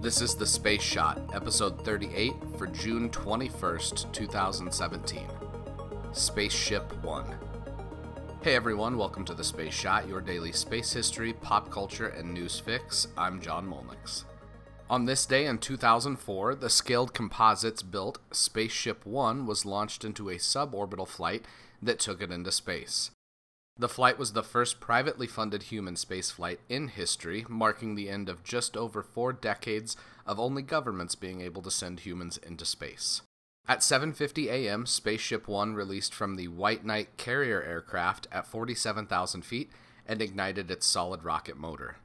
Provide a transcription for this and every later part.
This is the Space Shot, episode 38 for June 21st, 2017. Spaceship One. Hey everyone, welcome to the Space Shot, your daily space history, pop culture, and news fix. I'm John Molnix. On this day in 2004, the scaled composites built Spaceship One was launched into a suborbital flight that took it into space. The flight was the first privately funded human spaceflight in history, marking the end of just over four decades of only governments being able to send humans into space. At 7:50 a.m., Spaceship 1 released from the White Knight carrier aircraft at 47,000 feet and ignited its solid rocket motor.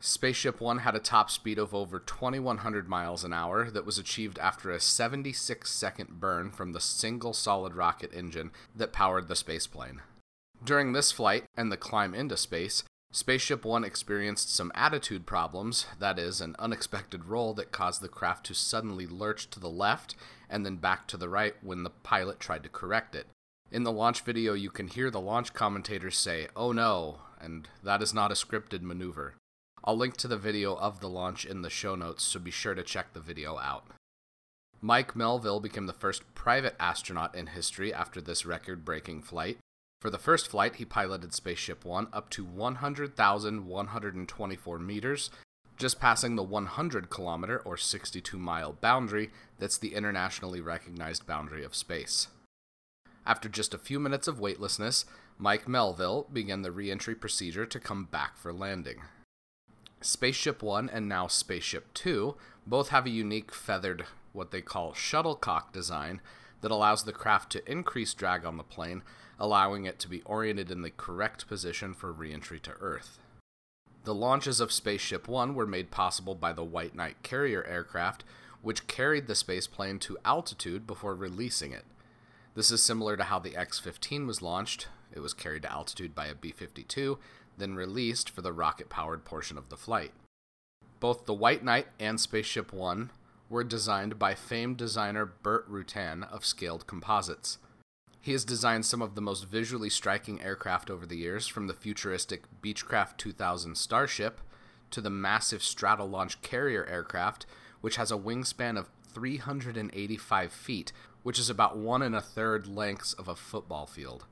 Spaceship 1 had a top speed of over 2100 miles an hour that was achieved after a 76 second burn from the single solid rocket engine that powered the spaceplane. During this flight and the climb into space, Spaceship One experienced some attitude problems, that is, an unexpected roll that caused the craft to suddenly lurch to the left and then back to the right when the pilot tried to correct it. In the launch video, you can hear the launch commentators say, Oh no, and that is not a scripted maneuver. I'll link to the video of the launch in the show notes, so be sure to check the video out. Mike Melvill became the first private astronaut in history after this record breaking flight. For the first flight, he piloted Spaceship One up to 100,124 meters, just passing the 100 kilometer or 62 mile boundary that's the internationally recognized boundary of space. After just a few minutes of weightlessness, Mike Melvill began the reentry procedure to come back for landing. Spaceship 1 and now Spaceship 2 both have a unique feathered, what they call shuttlecock design that allows the craft to increase drag on the plane allowing it to be oriented in the correct position for reentry to Earth. The launches of Spaceship One were made possible by the White Knight carrier aircraft, which carried the spaceplane to altitude before releasing it. This is similar to how the X 15 was launched. It was carried to altitude by a B 52, then released for the rocket powered portion of the flight. Both the White Knight and Spaceship One were designed by famed designer Burt Rutan of Scaled Composites. He has designed some of the most visually striking aircraft over the years, from the futuristic Beechcraft 2000 Starship to the massive straddle Stratolaunch carrier aircraft, which has a wingspan of 385 feet, which is about one and a third lengths of a football field.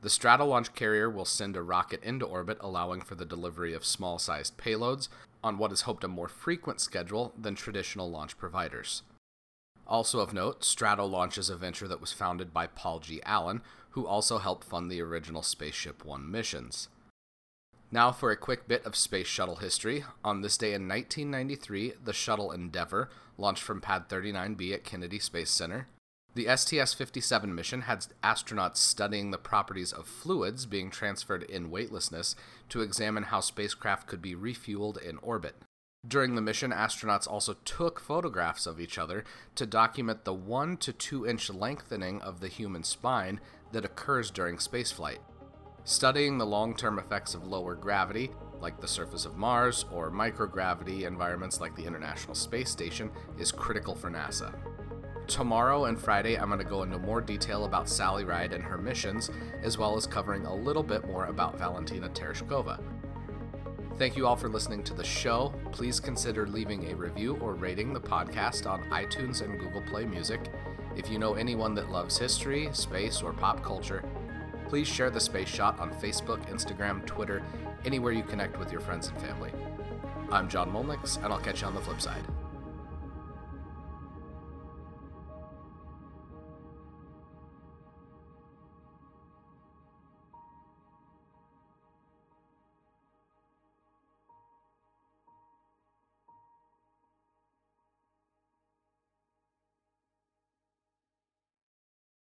The straddle Stratolaunch carrier will send a rocket into orbit, allowing for the delivery of small sized payloads on what is hoped a more frequent schedule than traditional launch providers. Also of note, Stratolaunch is a venture that was founded by Paul G. Allen, who also helped fund the original Spaceship One missions. Now for a quick bit of space shuttle history. On this day in 1993, the shuttle Endeavour launched from Pad 39B at Kennedy Space Center. The STS 57 mission had astronauts studying the properties of fluids being transferred in weightlessness to examine how spacecraft could be refueled in orbit. During the mission, astronauts also took photographs of each other to document the 1 to 2 inch lengthening of the human spine that occurs during spaceflight. Studying the long term effects of lower gravity, like the surface of Mars, or microgravity environments like the International Space Station, is critical for NASA. Tomorrow and Friday, I'm going to go into more detail about Sally Ride and her missions, as well as covering a little bit more about Valentina Tereshkova. Thank you all for listening to the show. Please consider leaving a review or rating the podcast on iTunes and Google Play Music. If you know anyone that loves history, space, or pop culture, please share the Space Shot on Facebook, Instagram, Twitter, anywhere you connect with your friends and family. I'm John Molnix, and I'll catch you on the flip side.